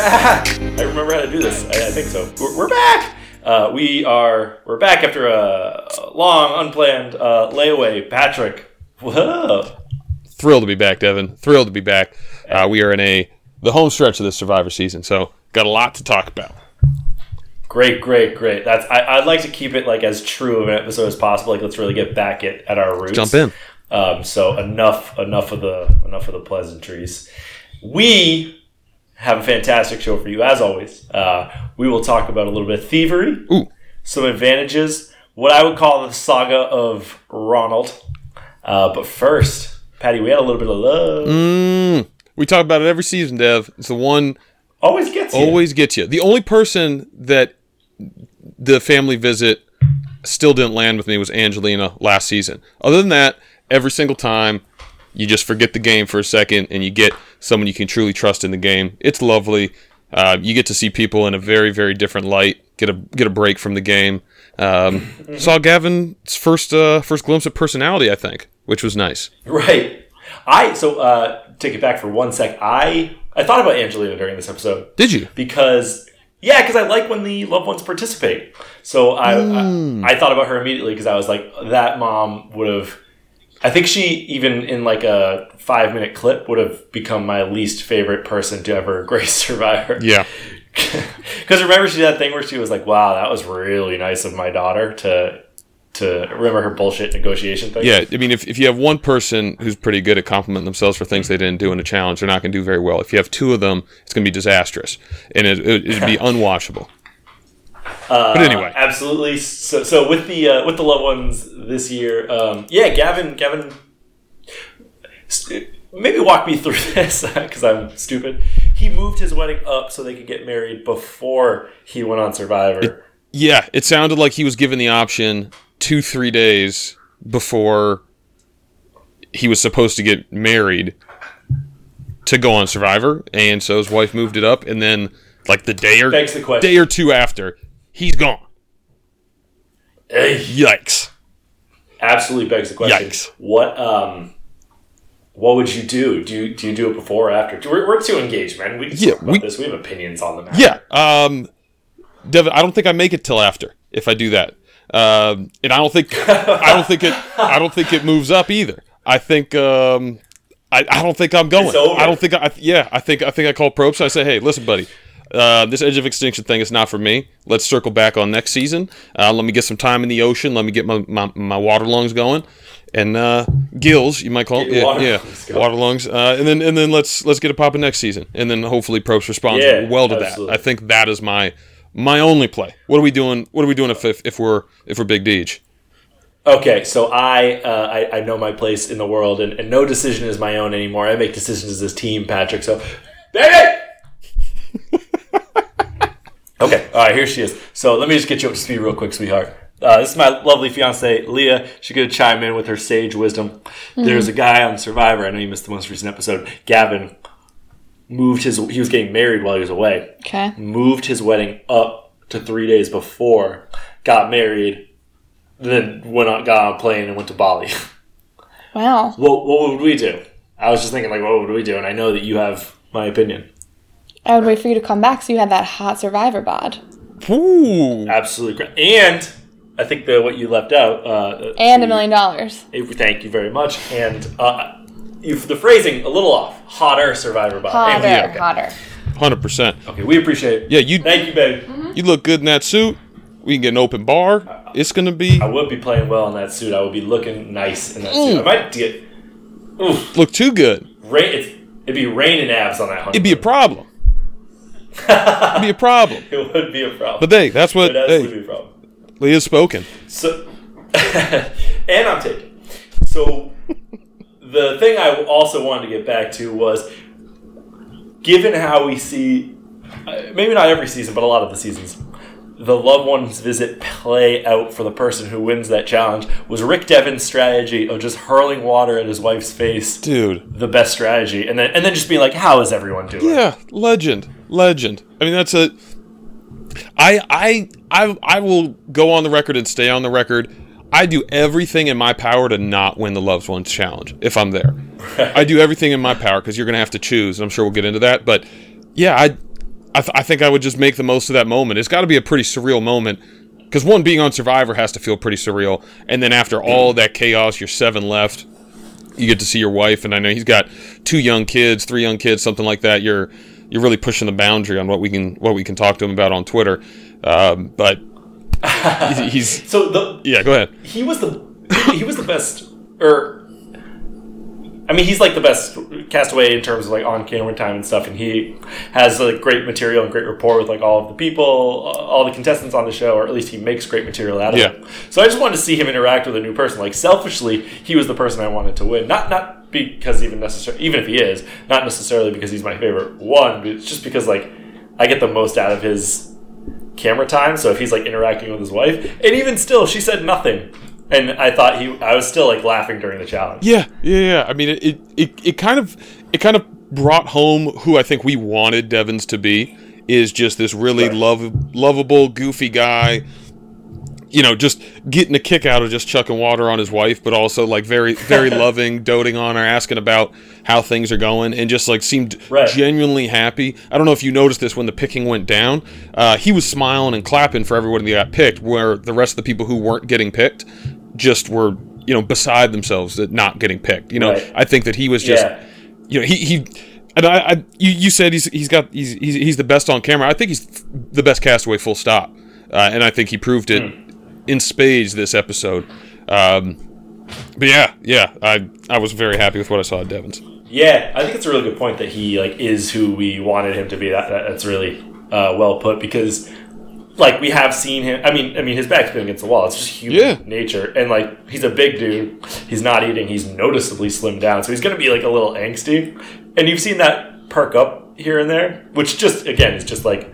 back. I remember how to do this. I, I think so. We're, we're back. Uh, we are we're back after a long unplanned uh, layaway. Patrick, whoa. Thrilled to be back, Devin. Thrilled to be back. Uh, we are in a the home stretch of this Survivor season, so got a lot to talk about. Great, great, great. That's I, I'd like to keep it like as true of an episode as possible. Like let's really get back at, at our roots. Jump in. Um, so enough enough of the enough of the pleasantries. We have a fantastic show for you as always. Uh, we will talk about a little bit of thievery, Ooh. some advantages, what I would call the saga of Ronald. Uh, but first, Patty, we had a little bit of love. Mm, we talk about it every season, Dev. It's the one Always gets you. always gets you. The only person that the family visit still didn't land with me was Angelina last season. Other than that, every single time you just forget the game for a second and you get someone you can truly trust in the game. It's lovely. Uh, you get to see people in a very, very different light. Get a get a break from the game. Um, saw Gavin's first uh, first glimpse of personality, I think, which was nice. Right. I so uh, take it back for one sec. I I thought about Angelina during this episode Did you? because yeah, because I like when the loved ones participate. So I I, I thought about her immediately because I was like that mom would have. I think she even in like a five minute clip would have become my least favorite person to ever grace Survivor. Yeah. Because remember she did that thing where she was like, "Wow, that was really nice of my daughter to to remember her bullshit negotiation thing." Yeah, I mean, if, if you have one person who's pretty good at complimenting themselves for things they didn't do in a challenge, they're not going to do very well. If you have two of them, it's going to be disastrous, and it, it, it'd be unwashable. Uh, But anyway. absolutely. So, so with the uh, with the loved ones this year, um, yeah, Gavin, Gavin, st- maybe walk me through this because I'm stupid. He moved his wedding up so they could get married before he went on Survivor. Yeah, it sounded like he was given the option two, three days before he was supposed to get married to go on Survivor, and so his wife moved it up, and then like the day or the day or two after, he's gone. Yikes! absolutely begs the question. Yikes. What um, what would you do? Do you, do you do it before or after? We're, we're too engaged, man. We Yeah, talk about we- this. We have opinions on the matter. Yeah, um, Devin, I don't think I make it till after if I do that, um, and I don't think I don't think it I don't think it moves up either. I think um, I, I don't think I'm going. It's over. I don't think I yeah I think I think I call Probst. I say hey listen buddy. Uh, this Edge of Extinction thing is not for me. Let's circle back on next season. Uh, let me get some time in the ocean. Let me get my, my, my water lungs going, and uh, gills you might call it. Yeah, water yeah, lungs water lungs. Uh, and then and then let's let's get it popping next season, and then hopefully Probst responds Yeah, well to absolutely. that. I think that is my my only play. What are we doing? What are we doing if if, if we're if we're Big Deej? Okay, so I, uh, I I know my place in the world, and, and no decision is my own anymore. I make decisions as a team, Patrick. So, baby. Okay, all right. Here she is. So let me just get you up to speed real quick, sweetheart. Uh, this is my lovely fiance, Leah. She's going to chime in with her sage wisdom. There's a guy on Survivor. I know you missed the most recent episode. Gavin moved his. He was getting married while he was away Okay. moved his wedding up to three days before, got married, then went on, got on a plane and went to Bali. Wow. what, what would we do? I was just thinking, like, what would we do? And I know that you have my opinion. I would wait for you to come back so you had that hot survivor bod. Ooh, Absolutely great. And I think that what you left out. Uh, And a million dollars. Thank you very much. And uh, you, the phrasing a little off. Hotter survivor bod. Hotter, Anyway, okay. hotter. hundred percent. Okay, we appreciate it. Yeah, you Thank you, babe. you look good in that suit. We can get an open bar. It's gonna be I would be playing well in that suit. I would be looking nice in that suit. I might get. Oof. look too good. Rain, it'd be raining abs on that honeymoon. It'd be a problem. It'd be a problem. It would be a problem. But hey, that's what It'd be a problem. Leah's spoken. So, and I'm taking. So, the thing I also wanted to get back to was, given how we see, uh, maybe not every season, but a lot of the seasons, the loved ones visit play out for the person who wins that challenge. Was Rick Devens' strategy of just hurling water at his wife's face Dude. the best strategy, and then and then just being like, "How is everyone doing?" Yeah, legend, legend. I mean, that's a. I I I I will go on the record and stay on the record. I do everything in my power to not win the loved ones challenge if I'm there. I do everything in my power because you're going to have to choose, and I'm sure we'll get into that. But yeah, I I, th- I think I would just make the most of that moment. It's got to be a pretty surreal moment because one being on Survivor has to feel pretty surreal, and then after all that chaos, you're seven left. You get to see your wife, and I know he's got two young kids, three young kids, something like that. You're you're really pushing the boundary on what we can what we can talk to him about on Twitter. Um, but he's, he's So the yeah. Go ahead. he was the he was the best or I mean he's like the best castaway in terms of like on camera time and stuff and he has like great material and great rapport with like all of the people uh, all the contestants on the show or at least he makes great material out of Yeah. it so I just wanted to see him interact with a new person like selfishly he was the person I wanted to win not not because even necessarily even if he is not necessarily because he's my favorite one but it's just because like I get the most out of his camera time. So if he's like interacting with his wife, and even still, she said nothing, and I thought he, I was still like laughing during the challenge. Yeah, yeah, yeah. I mean, it, it, it, it kind of, it kind of brought home who I think we wanted Devens to be. Is just this really Right. love, lovable, goofy guy. You know, just getting a kick out of just chucking water on his wife, but also like very, very loving, doting on her, asking about how things are going, and just like seemed Right. genuinely happy. I don't know if you noticed this when the picking went down. Uh, he was smiling and clapping for everyone that got picked, where the rest of the people who weren't getting picked just were, you know, beside themselves at not getting picked. You know, Right. I think that he was just, Yeah. you know, he he. And I, I you, you said he's he's got he's, he's he's the best on camera. I think he's the best castaway, full stop. Uh, and I think he proved it in spades this episode. Um, but yeah, yeah, I I was very happy with what I saw at Devens'. Yeah, I think it's a really good point that he like is who we wanted him to be. That, that that's really uh, well put because like we have seen him. I mean, I mean his back's been against the wall. It's just human Yeah. nature, and like he's a big dude. He's not eating. He's noticeably slimmed down, so he's gonna be like a little angsty. And you've seen that perk up here and there, which just again is just like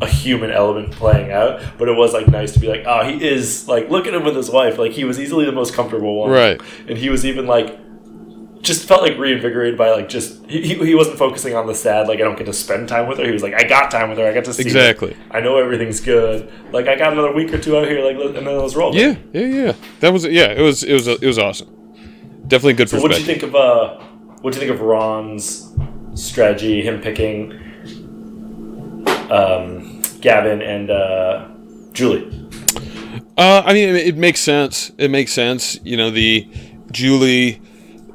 a human element playing out. But it was like nice to be like, oh, he is like look at him with his wife. Like he was easily the most comfortable one, Right. And he was even like just felt like reinvigorated by like just he, he wasn't focusing on the sad like I don't get to spend time with her. He was like I got time with her. I got to see her. Exactly. I know everything's good. Like I got another week or two out here. Like and then let's roll. Yeah, yeah, yeah. That was yeah. It was it was it was awesome. Definitely good So what do you think of uh what do you think of Ron's strategy? Him picking um, Gavin and uh, Julie. Uh, I mean, it, it makes sense. It makes sense. You know, the Julie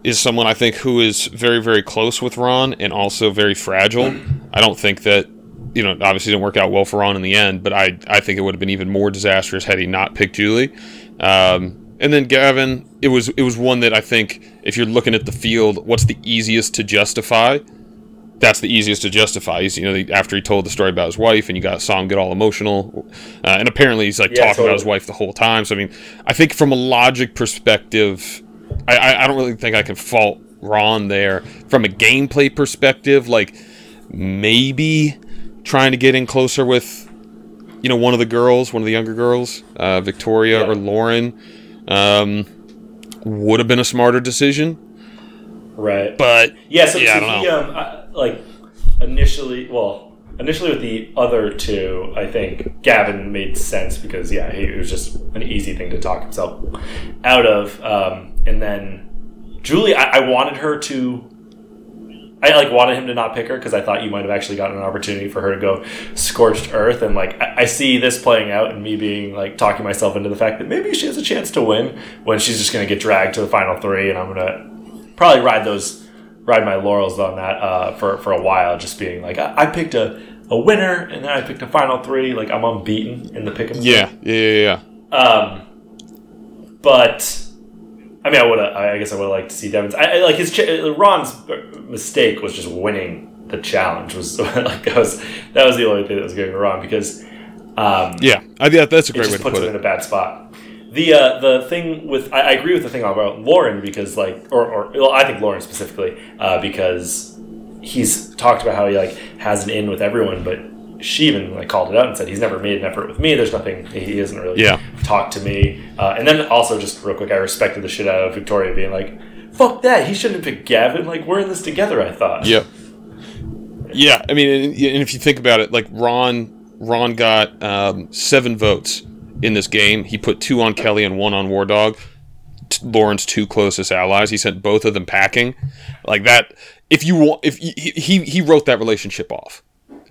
is someone I think who is very, very close with Ron and also very fragile. I don't think that, you know, obviously didn't work out well for Ron in the end, but I, I think it would have been even more disastrous had he not picked Julie. Um, and then Gavin, it was it was one that I think if you're looking at the field, what's the easiest to justify? That's the easiest to justify. He's, you know, after he told the story about his wife, and you got saw him get all emotional, uh, and apparently he's like Yeah, talking about his wife the whole time. So I mean, I think from a logic perspective, I, I, I don't really think I can fault Ron there. From a gameplay perspective, like maybe trying to get in closer with, you know, one of the girls, one of the younger girls, uh, Victoria Yeah. or Lauren, um, would have been a smarter decision. Right. But Yeah, so, Yeah, I don't he, know. um, I, like, initially, well, initially with the other two, I think Gavin made sense because, yeah, he, it was just an easy thing to talk himself out of. Um, and then Julie, I, I wanted her to. I like wanted him to not pick her because I thought you might have actually gotten an opportunity for her to go scorched earth, and like I, I see this playing out, and me being like talking myself into the fact that maybe she has a chance to win when she's just going to get dragged to the final three, and I'm gonna probably ride those ride my laurels on that uh, for for a while, just being like I, I picked a, a winner and then I picked a final three, like I'm unbeaten in the pick yeah, yeah, yeah, yeah. Um, but I mean, I would I guess I would like to see Devens'. I, I like his ch- Ron's mistake was just winning the challenge. Was like that was that was the only thing that was going wrong because um, Yeah, I, yeah, that's a it great way to puts put him in a bad spot. The uh, the thing with I, I agree with the thing about Lauren because like or, or well, I think Lauren specifically uh, because he's talked about how he like has an in with everyone, but she even like called it out and said he's never made an effort with me. There's nothing he hasn't really Yeah. talked to me. Uh, and then also just real quick, I respected the shit out of Victoria being like, "Fuck that! He shouldn't have picked Gavin. Like we're in this together." I thought. Yeah, yeah. I mean, and, and if you think about it, like Ron, Ron got um, seven votes in this game. He put two on Kelley and one on Wardog. T- Lauren's two closest allies. He sent both of them packing, like that. If you want, if he he, he wrote that relationship off,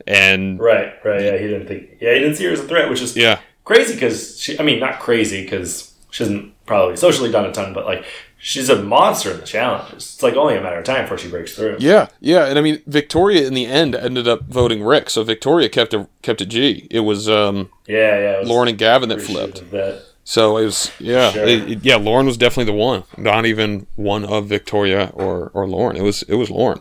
and Right, right. Yeah, he didn't think. Yeah, he didn't see her as a threat, which is yeah, crazy because she. I mean, not crazy because she hasn't probably socially done a ton, but like she's a monster in the challenges. It's like only a matter of time before she breaks through. yeah, yeah. And I mean, Victoria in the end ended up voting Rick, so Victoria kept it kept it G. It was um, yeah. yeah it was Lauren and Gavin that flipped. So it was yeah, Sure. it- it- yeah. Lauren was definitely the one, not even one of Victoria or or Lauren. It was it was Lauren.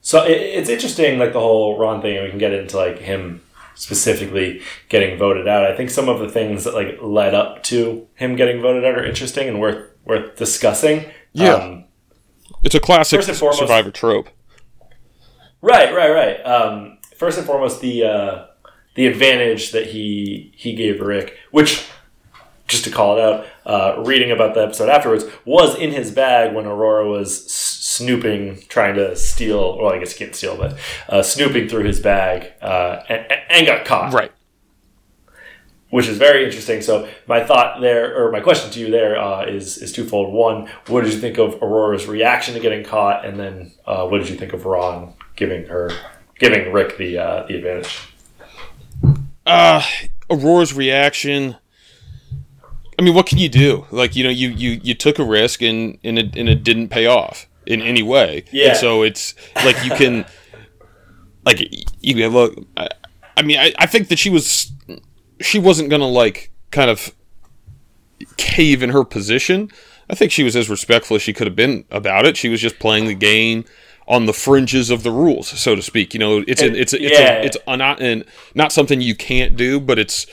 So it, it's interesting, like the whole Ron thing. and We can get into like him specifically getting voted out. I think some of the things that like led up to him getting voted out are interesting and worth worth discussing. Yeah. Um, It's a classic First and foremost- Survivor trope. Right, right, right. Um, first and foremost, the uh, the advantage that he he gave Rick, which just to call it out, uh, reading about the episode afterwards, was in his bag when Aurora was snooping, trying to steal. Well, I guess he can't steal, but uh, snooping through his bag uh, and, and got caught. Right. Which is very interesting. So my thought there, or my question to you there, uh, is is twofold. One, what did you think of Aurora's reaction to getting caught, and then uh, what did you think of Ron giving her, giving Rick the uh, the advantage? uh aurora's reaction i mean what can you do like you know you you you took a risk and and it, and it didn't pay off in any way Yeah. and so it's like you can like you look I, I mean I, I think that she was she wasn't gonna like kind of cave in her position. I think she was as respectful as she could have been about it. She was just playing the game on the fringes of the rules so to speak. You know it's an, it's it's Yeah. a, it's a, not and not something you can't do but it's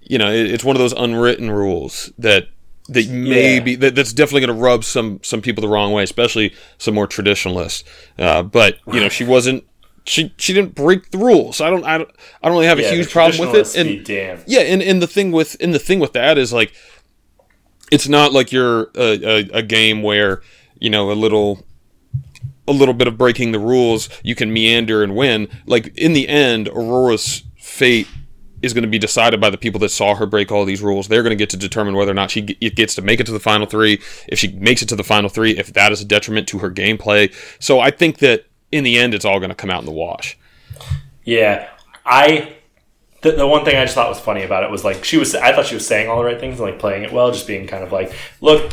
you know it's one of those unwritten rules that that maybe that, that's definitely going to rub some some people the wrong way especially some more traditionalists. Uh, but you know she wasn't she she didn't break the rules i don't i don't, I don't really have a huge problem with it and be damned. yeah, and, and the thing with and the thing with that is like, it's not like you're a, a, a game where you know a little a little bit of breaking the rules you can meander and win. Like in the end, Aurora's fate is going to be decided by the people that saw her break all these rules. They're going to get to determine whether or not she g- gets to make it to the final three. If she makes it to the final three, if that is a detriment to her gameplay. So I think that in the end, it's all going to come out in the wash. Yeah, I. The, the one thing I just thought was funny about it was like she was. I thought she was saying all the right things and like playing it well, just being kind of like, look,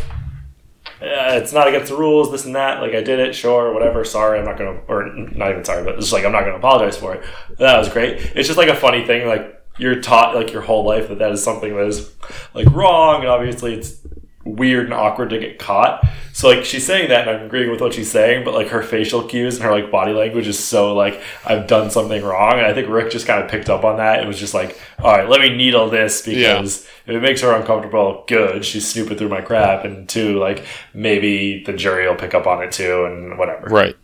uh, it's not against the rules, this and that. Like I did it, sure, whatever. Sorry, I'm not gonna, or not even sorry, but just like I'm not gonna apologize for it. That was great. It's just like a funny thing, like you're taught like your whole life that that is something that is like wrong, and obviously it's weird and awkward to get caught. So like she's saying that, and I'm agreeing with what she's saying, but like her facial cues and her like body language is so like I've done something wrong, and I think Rick just kind of picked up on that. It was just like, all right, let me needle this because if it makes her uncomfortable, good. She's snooping through my crap, and two, like maybe the jury will pick up on it too, and whatever. Right.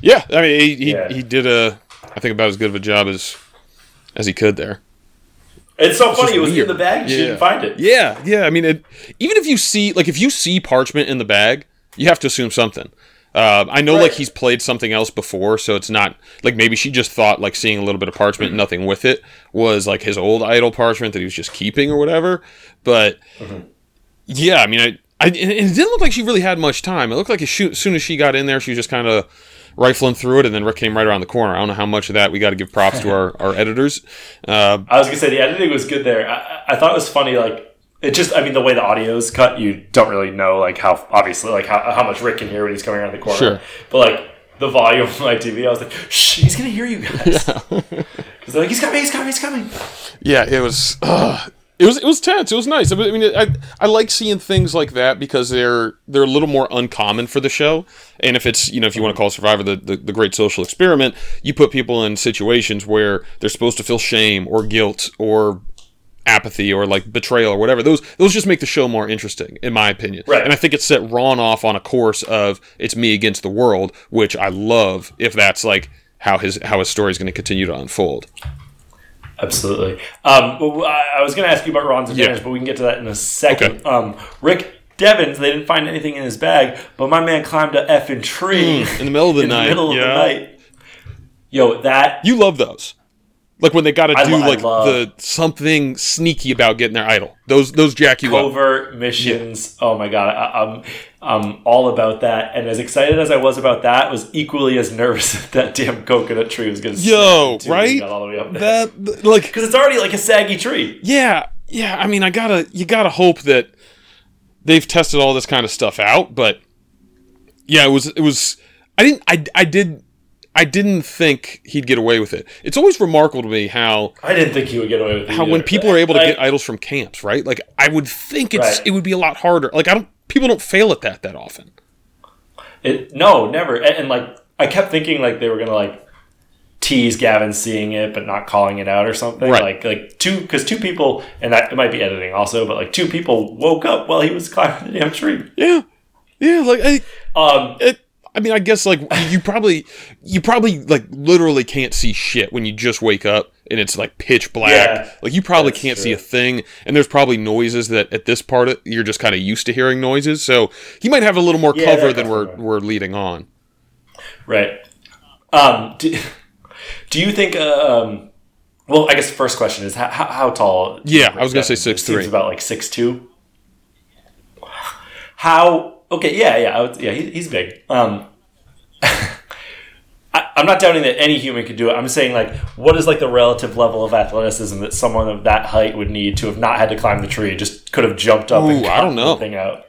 Yeah. I mean, he he, Yeah. he did a I think about as good of a job as as he could there. It's so funny. just It was weird. in the bag. and She didn't find it. Yeah, yeah. I mean, it, even if you see like if you see parchment in the bag, you have to assume something. Uh, I know like he's played something else before, so it's not like maybe she just thought like seeing a little bit of parchment and nothing with it was like his old idol parchment that he was just keeping or whatever. But yeah, I mean, I, I it didn't look like she really had much time. It looked like as soon as she got in there, she was just kind of rifling through it, and then Rick came right around the corner. I don't know how much of that we got to give props to our, our editors. Uh, I was gonna say the editing was good there. I, I- I thought it was funny, like it just. I mean, the way the audio is cut, you don't really know like how obviously like how, how much Rick can hear when he's coming around the corner. Sure. But like the volume of my TV, I was like, Shh, he's gonna hear you guys. Because they're like, he's coming, he's coming, he's coming. Yeah, it was. Uh, it was. It was tense. It was nice. I mean, I I like seeing things like that because they're they're a little more uncommon for the show. And if it's you know if you want to mm-hmm. call Survivor the, the the great social experiment, you put people in situations where they're supposed to feel shame or guilt or apathy or like betrayal or whatever. Those those just make the show more interesting, in my opinion. Right. And I think it set Ron off on a course of it's me against the world, which I love. If that's like how his how his story is going to continue to unfold. Absolutely. Um, well, I I was going to ask you about Ron's advantage, Yeah. but we can get to that in a second. Okay. Um, Rick Devens, they didn't find anything in his bag, but my man climbed a effing tree In the middle of the night. in night. the middle of the night. Yo, that You love those. Like when they got to do lo- like the something sneaky about getting their idol. Those those jack you up. covert missions. Oh my god, I, I'm I'm all about that. And as excited as I was about that, was equally as nervous that that damn coconut tree was going to Yo, right? All the way up there That like because it's already like a saggy tree. yeah yeah. I mean, I gotta you gotta hope that they've tested all this kind of stuff out. But yeah, it was it was. I didn't I I did. I didn't think he'd get away with it. It's always remarkable to me how I didn't think he would get away with it. how either. when people are able to Like, get idols from camps, right? Like I would think it's Right. it would be a lot harder. Like I don't people don't fail at that that often. It, no, never. And, and like I kept thinking like they were gonna like tease Gavin seeing it but not calling it out or something. Right. Like like two because two people and that it might be editing also, but like two people woke up while he was climbing the damn tree. Yeah, yeah. Like I, Um, it, I mean, I guess like you probably you probably like literally can't see shit when you just wake up and it's like pitch black. Yeah, like you probably can't true. see a thing, and there's probably noises that at this part of, you're just kind of used to hearing noises. So he might have a little more Yeah, cover than we're definitely. we're leading on. right. Um, do, do you think? uh, Um, well, I guess the first question is how, how, tall? Yeah, I was gonna say It 6'3". seems about like six two. How? Okay, yeah, yeah, I would, yeah. He, he's big. Um, I, I'm not doubting that any human could do it. I'm saying like, what is like the relative level of athleticism that someone of that height would need to have not had to climb the tree, just could have jumped up and Ooh, I cut don't know. thing out.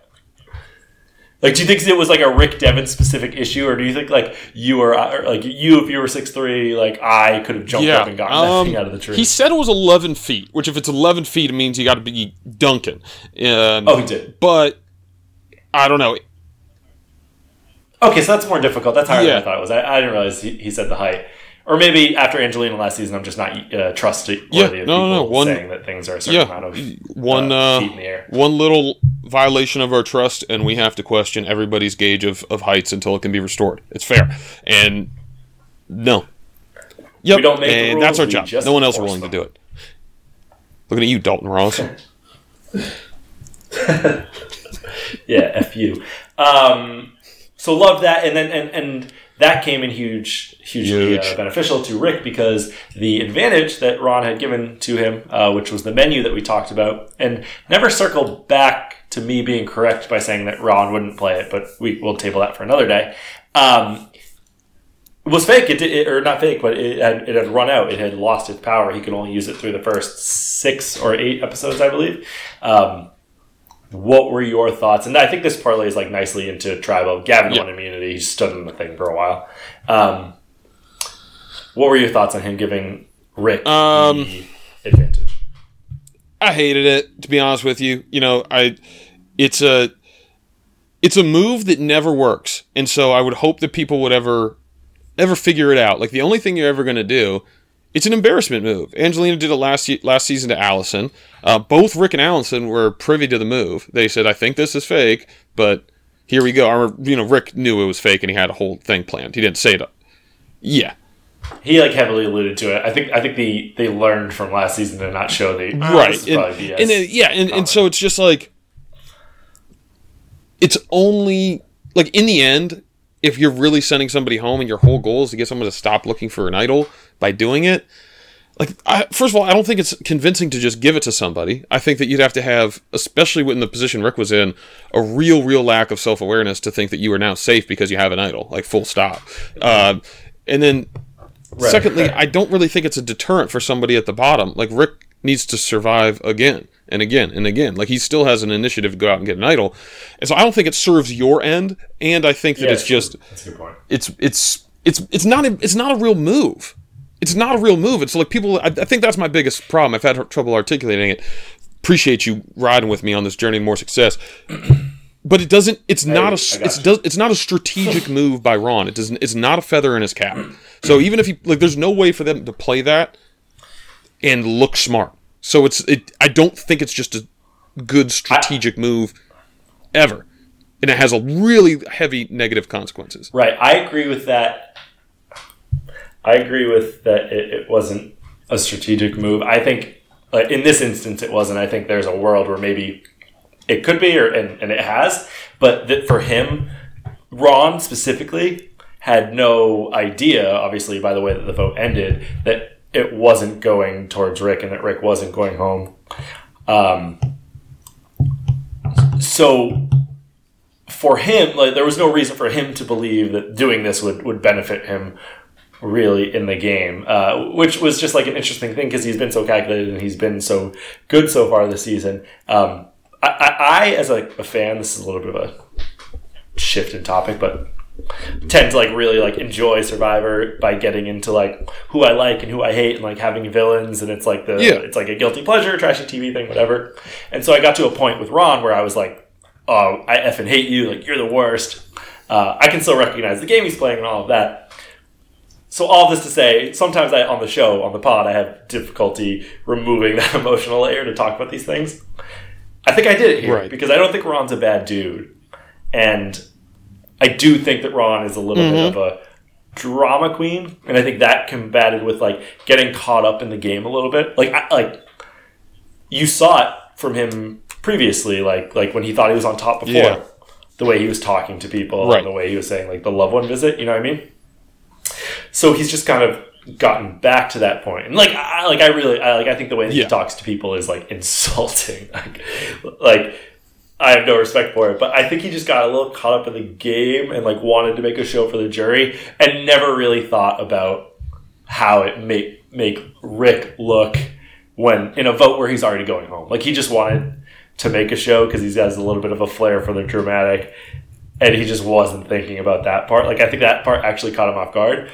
Like, do you think it was like a Rick Devens specific issue, or do you think like you or, I, or like you, if you were six three, like I could have jumped Yeah, up and gotten that um, thing out of the tree? he said it was 11 feet, which if it's 11 feet, it means you got to be dunking. Um, oh, he did. but I don't know. Okay, so that's more difficult. That's higher Yeah. than I thought it was. I, I didn't realize he, he said the height. Or maybe after Angelina last season, I'm just not uh, trustworthy Yeah, of no, people no, no, one- saying that things are a certain Yeah, amount of one uh, uh, feet in the air. one little violation of our trust, and we have to question everybody's gauge of, of heights until it can be restored. It's fair, and no, yep, We don't make and rules, that's our job. No one else is willing to do it. Looking at you, Dalton Ross. Yeah, f you. Um, so love that, and then and and that came in huge, hugely Huge. Uh, beneficial to Rick because the advantage that Ron had given to him, uh, which was the menu that we talked about, and never circled back to me being correct by saying that Ron wouldn't play it, but we will table that for another day. Um, was fake, it, it or not fake, but it had, it had run out. It had lost its power. He could only use it through the first six or eight episodes, I believe. Um, what were your thoughts? And I think this parlays like nicely into tribal. Gavin Yeah. won immunity. He stood in the thing for a while. Um, what were your thoughts on him giving Rick Um, the advantage? I hated it to be honest with you. You know, I it's a it's a move that never works, and so I would hope that people would ever ever figure it out. Like the only thing you're ever going to do, it's an embarrassment move. Angelina did it last last season to Alison. Uh, both Rick and Alison were privy to the move. They said, "I think this is fake," but here we go. Or, you know, Rick knew it was fake, and he had a whole thing planned. He didn't say it. Yeah, He like heavily alluded to it. I think I think the they learned from last season to not show the "Ah, right and, and then- yeah and, and so it's just like it's only like in the end if you're really sending somebody home and your whole goal is to get someone to stop looking for an idol by doing it like I, first of all i don't think it's convincing to just give it to somebody i think that you'd have to have especially in the position rick was in a real real lack of self-awareness to think that you are now safe because you have an idol like full stop uh, and then Right, Secondly, right. I don't really think it's a deterrent for somebody at the bottom. Like Rick needs to survive again and again and again. Like he still has an initiative to go out and get an idol, and so I don't think it serves your end. And I think that Yeah, it's just that's a good point. it's it's it's it's not a, it's not a real move. It's not a real move. It's like people. I, I think that's my biggest problem. I've had trouble articulating it. Appreciate you riding with me on this journey to more success. But it doesn't. It's not I a. It's does. It's not a strategic move by Ron. It doesn't. It's not a feather in his cap. So even if he like, there's no way for them to play that and look smart. So it's. It. I don't think it's just a good strategic move ever, and it has a really heavy negative consequences. Right. I agree with that. I agree with that. It, it wasn't a strategic move. I think, like in this instance, it wasn't. I think there's a world where maybe it could be, or and, and it has, but that for him, Ron specifically had no idea. Obviously, by the way that the vote ended, that it wasn't going towards Rick and that Rick wasn't going home. Um, so for him, like there was no reason for him to believe that doing this would, would benefit him really in the game, uh, which was just like an interesting thing because he's been so calculated and he's been so good so far this season. Um, I, I, I, as a, a fan, this is a little bit of a shift in topic, but tend to like really like enjoy Survivor by getting into like who I like and who I hate and like having villains and it's like the Yeah. it's like a guilty pleasure, trashy TV thing, whatever. And so I got to a point with Ron where I was like, oh, I effing hate you, like you're the worst. Uh, I can still recognize the game he's playing and all of that. So all this to say, sometimes I on the show on the pod I have difficulty removing that emotional layer to talk about these things. I think I did it here Right. because I don't think Ron's a bad dude, and I do think that Ron is a little bit mm-hmm. of a drama queen, and I think that combated with like getting caught up in the game a little bit. Like, I, like you saw it from him previously, like like when he thought he was on top before, Yeah. the way he was talking to people, Right. and the way he was saying like the loved one visit. You know what I mean? So he's just kind of gotten back to that point, and like I like I really I like I think the way that Yeah. he talks to people is like insulting. like, like I have no respect for it, but I think he just got a little caught up in the game and like wanted to make a show for the jury and never really thought about how it make make Rick look when in a vote where he's already going home. Like he just wanted to make a show because he has a little bit of a flair for the dramatic, and he just wasn't thinking about that part. Like I think that part actually caught him off guard.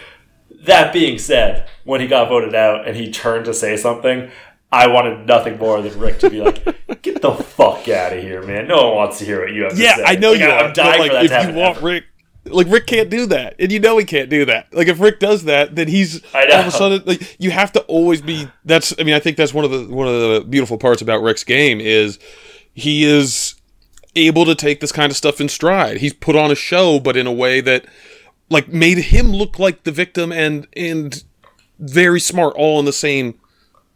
That being said, when he got voted out and he turned to say something, I wanted nothing more than Rick to be like, "Get the fuck out of here, man! No one wants to hear what you have Yeah, to say." Yeah, I know Like, you are. I'm dying like, for that if you want ever. Rick, like Rick can't do that, and you know he can't do that. Like if Rick does that, then he's I know. all of a sudden like you have to always be. That's I mean I think that's one of the one of the beautiful parts about Rick's game is he is able to take this kind of stuff in stride. He's put on a show, but in a way that like made him look like the victim and and very smart all in the same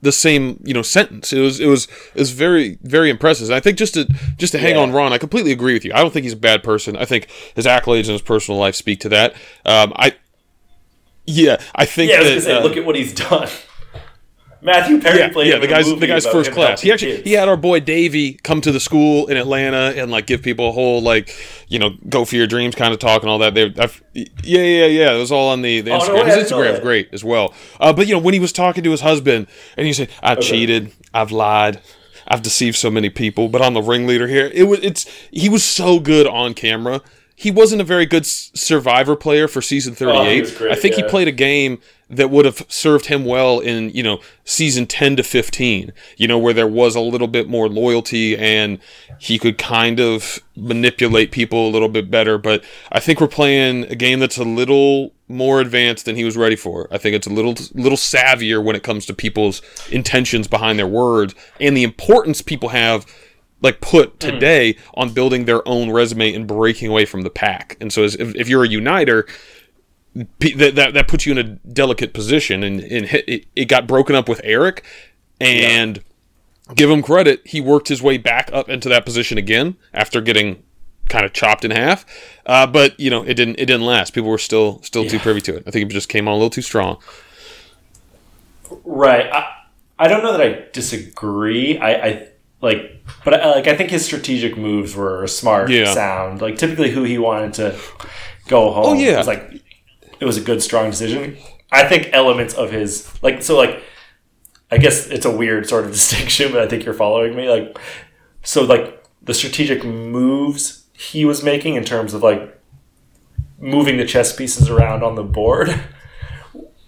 the same you know sentence. It was it was it was very very impressive. And I think just to just to hang Yeah. on Ron, I completely agree with you. I don't think he's a bad person. I think his accolades and his personal life speak to that. Um, I yeah, I think Yeah, I that gonna say, uh, look at what he's done. Matthew Perry yeah, played yeah, the guy's the guy's first class. He actually kids. he had our boy Davey come to the school in Atlanta and like give people a whole like you know go for your dreams kind of talk and all that. They, I've, yeah, yeah, yeah. It was all on the, the Oh, no Instagram. way, His Instagram's great as well. Uh, but you know when he was talking to his husband and he said, "I cheated, I've lied." I've deceived so many people, but I'm the ringleader here. It was it's he was so good on camera. He wasn't a very good survivor player for season 38. was great, I think he played a game that would have served him well in, you know, season 10 to 15, you know, where there was a little bit more loyalty and he could kind of manipulate people a little bit better. But I think we're playing a game that's a little more advanced than he was ready for. I think it's a little little savvier when it comes to people's intentions behind their words and the importance people have like put today on building their own resume and breaking away from the pack. And so as, if, if you're a uniter, that, that that puts you in a delicate position. And, and hit, it, it got broken up with Eric and give him credit he worked his way back up into that position again after getting kind of chopped in half. Uh, but you know it didn't it didn't last. People were still still too privy to it. I think it just came on a little too strong. Right. I, I don't know that I disagree. I, I like, but I, like I think his strategic moves were smart, Yeah. sound. Like typically, who he wanted to go oh, home. Oh, yeah. was like it was a good, strong decision. I think elements of his like so like I guess it's a weird sort of distinction, but I think you're following me. Like so like the strategic moves he was making in terms of like moving the chess pieces around on the board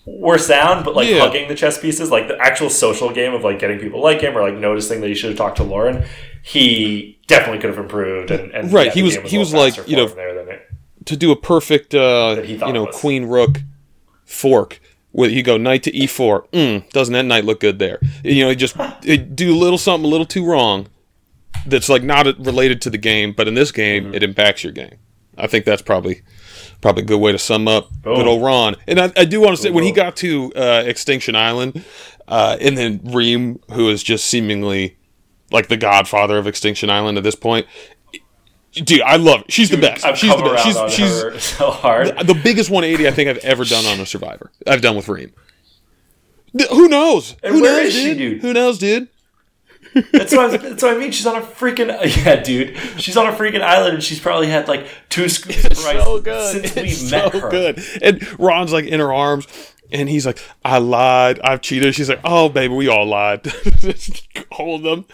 were sound, but like Yeah. hugging the chess pieces, like the actual social game of like getting people like him or like noticing that he should have talked to Lauren, he definitely could have improved. And, and Right, yeah, he the was- he was like, you know, it. to do a perfect uh, That he thought you know was. queen rook fork where you go knight to e4 mm, doesn't that knight look good there you know you just you do a little something a little too wrong that's like not related to the game but in this game Mm-hmm. it impacts your game i think that's probably probably a good way to sum up Boom. good old ron and i, I do want to say when he got to uh, extinction island uh, and then reem who is just seemingly like the godfather of extinction island at this point dude i love it she's the best I've she's come the best she's, on she's her so hard. the biggest 180 I think I've ever done on a Survivor. I've done with Reem. Who knows? And Who knows, is she, dude? dude? Who knows, dude? That's what, I, that's what I mean. She's on a freaking yeah, dude. She's on a freaking island, and she's probably had like two scoops of rice so good. since we It's met her. good. And Ron's like in her arms, and he's like, "I lied. I've cheated." She's like, "Oh, baby, we all lied." Hold them.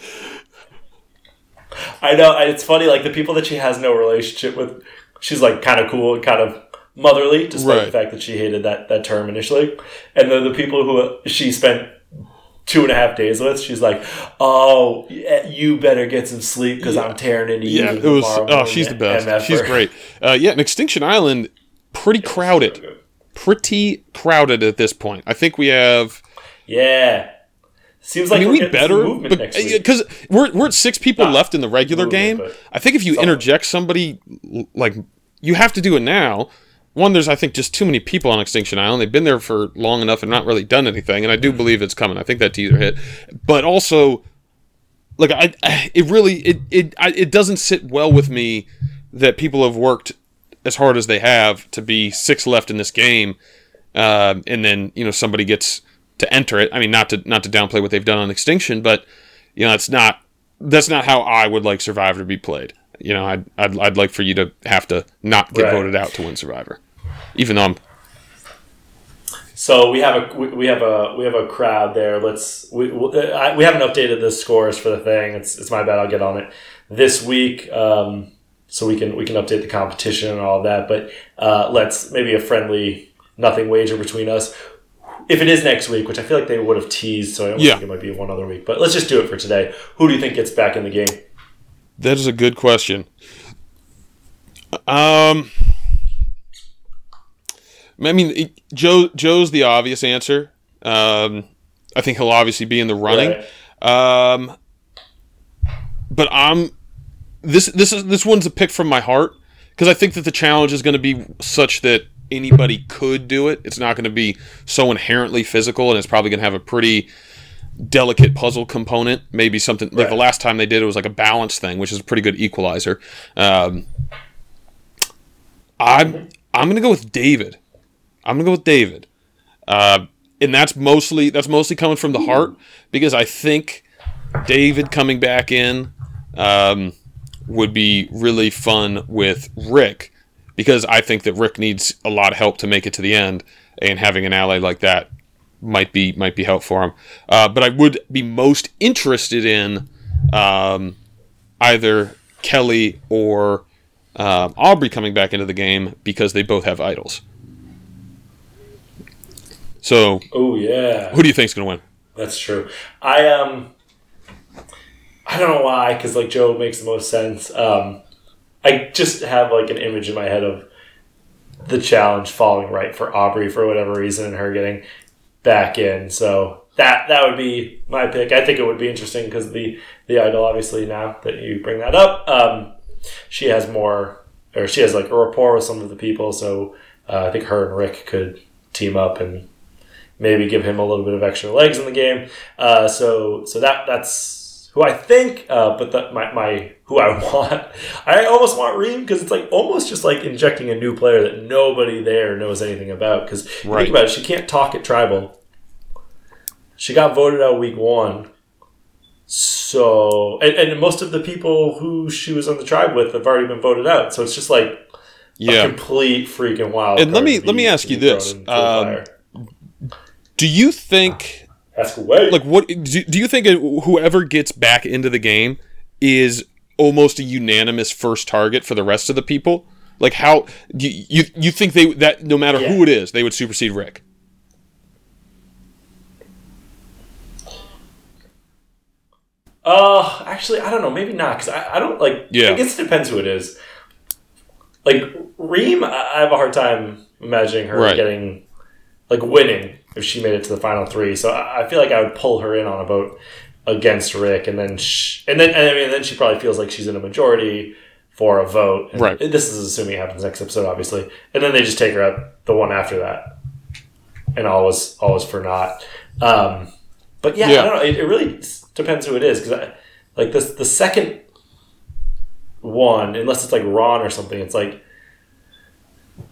I know. It's funny, like the people that she has no relationship with. She's like kind of cool and kind of motherly, despite Right. the fact that she hated that that term initially. And then the people who she spent two and a half days with, she's like, "Oh, you better get some sleep because I'm tearing into you." Yeah, it was. Oh, she's the best. MF She's great. Uh, yeah, and Extinction Island, pretty crowded. Pretty crowded at this point. I think we have. Yeah. Seems like I mean, we're we better some movement next week. because we're we're at six people Not left in the regular movement, game. I think if you something. interject somebody like you have to do it now. One, there's I think just too many people on Extinction Island. They've been there for long enough and not really done anything. And I do believe it's coming. I think that teaser hit, but also, like I, I it really it it I, it doesn't sit well with me that people have worked as hard as they have to be six left in this game, um, and then you know somebody gets to enter it. I mean, not to not to downplay what they've done on Extinction, but you know that's not that's not how I would like Survivor to be played. You know, I'd I'd, I'd like for you to have to not get Right. voted out to win Survivor, even though I'm So we have a we have a we have a crowd there. Let's we we I- we haven't updated the scores for the thing. It's it's my bad. I'll get on it this week. Um, so we can we can update the competition and all of that. But uh, let's maybe a friendly nothing wager between us. If it is next week, which I feel like they would have teased, so I Yeah. think it might be one other week. But let's just do it for today. Who do you think gets back in the game? That is a good question. Um, I mean, it- Joe Joe's the obvious answer. Um, I think he'll obviously be in the running. Right. Um, but I'm this this is this one's a pick from my heart because I think that the challenge is going to be such that anybody could do it. It's not going to be so inherently physical, and it's probably going to have a pretty delicate puzzle component. Maybe something like the last time they did it was like a balance thing, which is a pretty good equalizer. Um, I'm I'm gonna go with David. I'm gonna go with David, uh, and that's mostly that's mostly coming from the heart because I think David coming back in um, would be really fun with Rick because I think that Rick needs a lot of help to make it to the end, and having an ally like that might be might be help for him. Uh, but I would be most interested in um, either Kelley or um, Aubry coming back into the game because they both have idols. So, Oh yeah. who do you think's going to win? That's true. I um, I don't know why, because like Joe makes the most sense. Um, I just have like an image in my head of the challenge falling right for Aubry for whatever reason, and her getting back in. So that that would be my pick. I think it would be interesting because the the idol, obviously, now that you bring that up, um, she has more, or she has like a rapport with some of the people. So uh, I think her and Rick could team up and maybe give him a little bit of extra legs in the game. Uh, so so that that's who I think. Uh, but the, my my who I want, I almost want Reem because it's like almost just like injecting a new player that nobody there knows anything about. Because Right. think about it, she can't talk at tribal. She got voted out week one. So and, and most of the people who she was on the tribe with have already been voted out. So it's just like a Yeah. complete freaking wild. And let me- let me ask you this. thrown into the Um. Do you think Ask away. like what do, do you think whoever gets back into the game is almost a unanimous first target for the rest of the people? Like how do you you, you think they that no matter who it is, they would supersede Rick? Uh, actually, I don't know. Maybe not because I, I don't like. Yeah. I guess it depends who it is. Like Reem, I I have a hard time imagining her Right. getting like winning if she made it to the final three. So I, I feel like I would pull her in on a vote against Rick, and then sh- and then and I mean then she probably feels like she's in a majority for a vote. And Right. This is assuming it happens next episode, obviously, and then they just take her out the one after that, and all was all was for naught. Um, but yeah, Yeah. I don't know. It, it really depends who it is because like this the second one, unless it's like Ron or something, it's like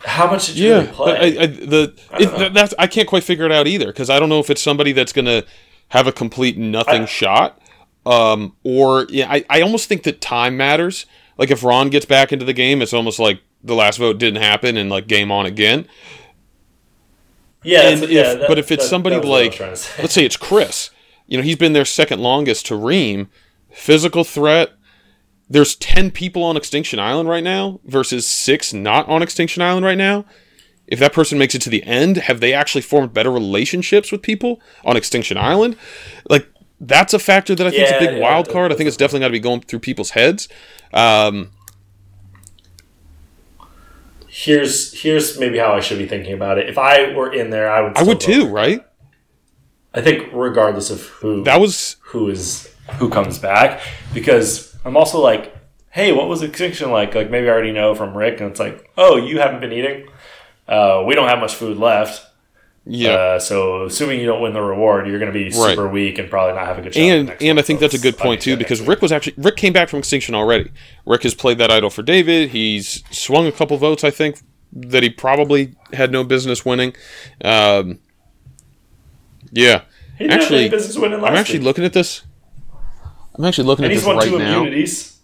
How much did you Yeah, really play? I, I, the it, that's I can't quite figure it out either because I don't know if it's somebody that's gonna have a complete nothing I- shot, um, or yeah, I, I almost think that time matters. Like if Ron gets back into the game, it's almost like the last vote didn't happen and like game on again. yeah, if, yeah, that- but if it's that- somebody that was what I was like, say. let's say it's Chris, you know, he's been there second longest to Reem, physical threat. There's ten people on Extinction Island right now versus six not on Extinction Island right now. If that person makes it to the end, have they actually formed better relationships with people on Extinction Island? Like that's a factor that I think is a big yeah, wild card. I think it's definitely got to be going through people's heads. Um, here's here's maybe how I should be thinking about it. If I were in there, I would. I would vote too, right? I think regardless of who That was who is who comes back, because I'm also like, hey, what was extinction like? Like maybe I already know from Rick, and it's like, oh, you haven't been eating. Uh, we don't have much food left. yeah. Uh, so assuming you don't win the reward, you're going to be super weak and probably not have a good shot. and next and. I think So that's a good point too because Rick was actually Rick came back from extinction already. Rick has played that idol for David. He's swung a couple votes, I think, that he probably had no business winning. Um, yeah. He didn't have actually, any business winning last I'm actually week. looking at this. I'm actually looking and at he's this won right two now. immunities.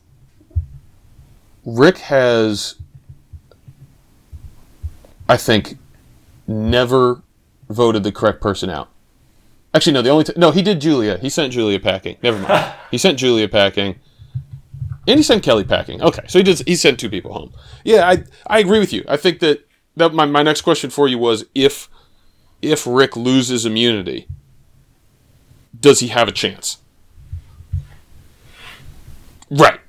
Rick has, I think, never voted the correct person out. Actually, no. The only t- no, he did Julia. He sent Julia packing. Never mind. he sent Julia packing, and he sent Kelley packing. Okay, so he did. He sent two people home. Yeah, I I agree with you. I think that that my my next question for you was if if Rick loses immunity, does he have a chance? Right.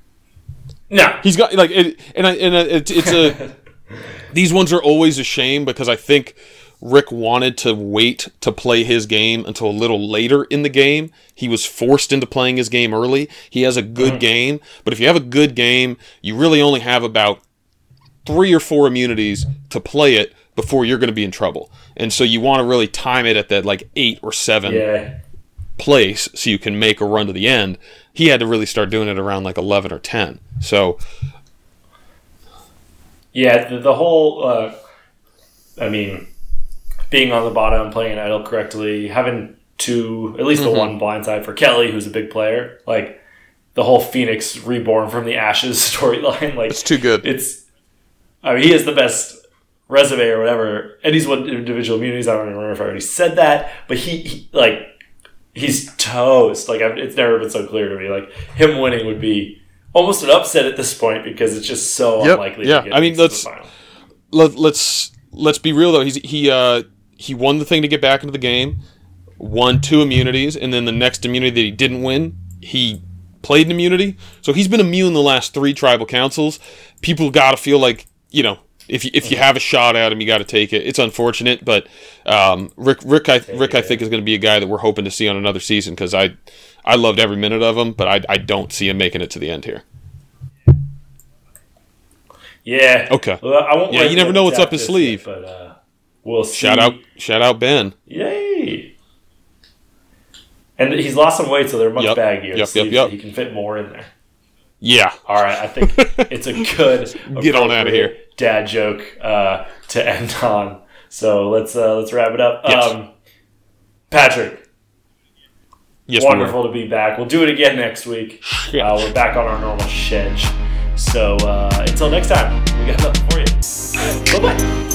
No, He's got like, it, and I, and it, it's a. these ones are always a shame because I think Rick wanted to wait to play his game until a little later in the game. He was forced into playing his game early. He has a good mm. game, but if you have a good game, you really only have about three or four immunities to play it before you're going to be in trouble. And so you want to really time it at that like eight or seven yeah, place so you can make a run to the end. He had to really start doing it around like 11 or 10. So yeah. The, the whole, uh, I mean, being on the bottom, playing idol correctly, having two, at least Mm-hmm. the one blind side for Kelley, who's a big player, like the whole Phoenix reborn from the ashes storyline, like it's too good. it's I mean he has the best resume or whatever and he's won individual immunities I don't even remember if I already said that but he, he like he's toast like I've, it's never been so clear to me like him winning would be almost an upset at this point because it's just so Yep, unlikely yeah. to get I mean, let's- Let, let's let's be real though. He's he uh he won the thing to get back into the game, won two immunities, and then the next immunity that he didn't win, he played an immunity. So he's been immune the last three tribal councils. People got to feel like you know if you, if you have a shot at him, you got to take it. It's unfortunate, but um, Rick Rick I Rick I think is going to be a guy that we're hoping to see on another season because I I loved every minute of him, but I I don't see him making it to the end here. yeah Okay. well, I won't Yeah, you never know what's up his sleeve. yet, but uh, we'll see. Shout out shout out Ben. Yay! And he's lost some weight, so they're much Yep, baggier. yep, yep, yep. He can fit more in there. Yeah. All right, I think it's a good Get on out of here. dad joke uh, to end on. So let's uh, let's wrap it up. Yes. Um, Patrick, Yes, we wonderful to be back. We'll do it again next week. Yeah. Uh, we're back on our normal schedule. So uh, until next time, we got nothing for you. Bye bye.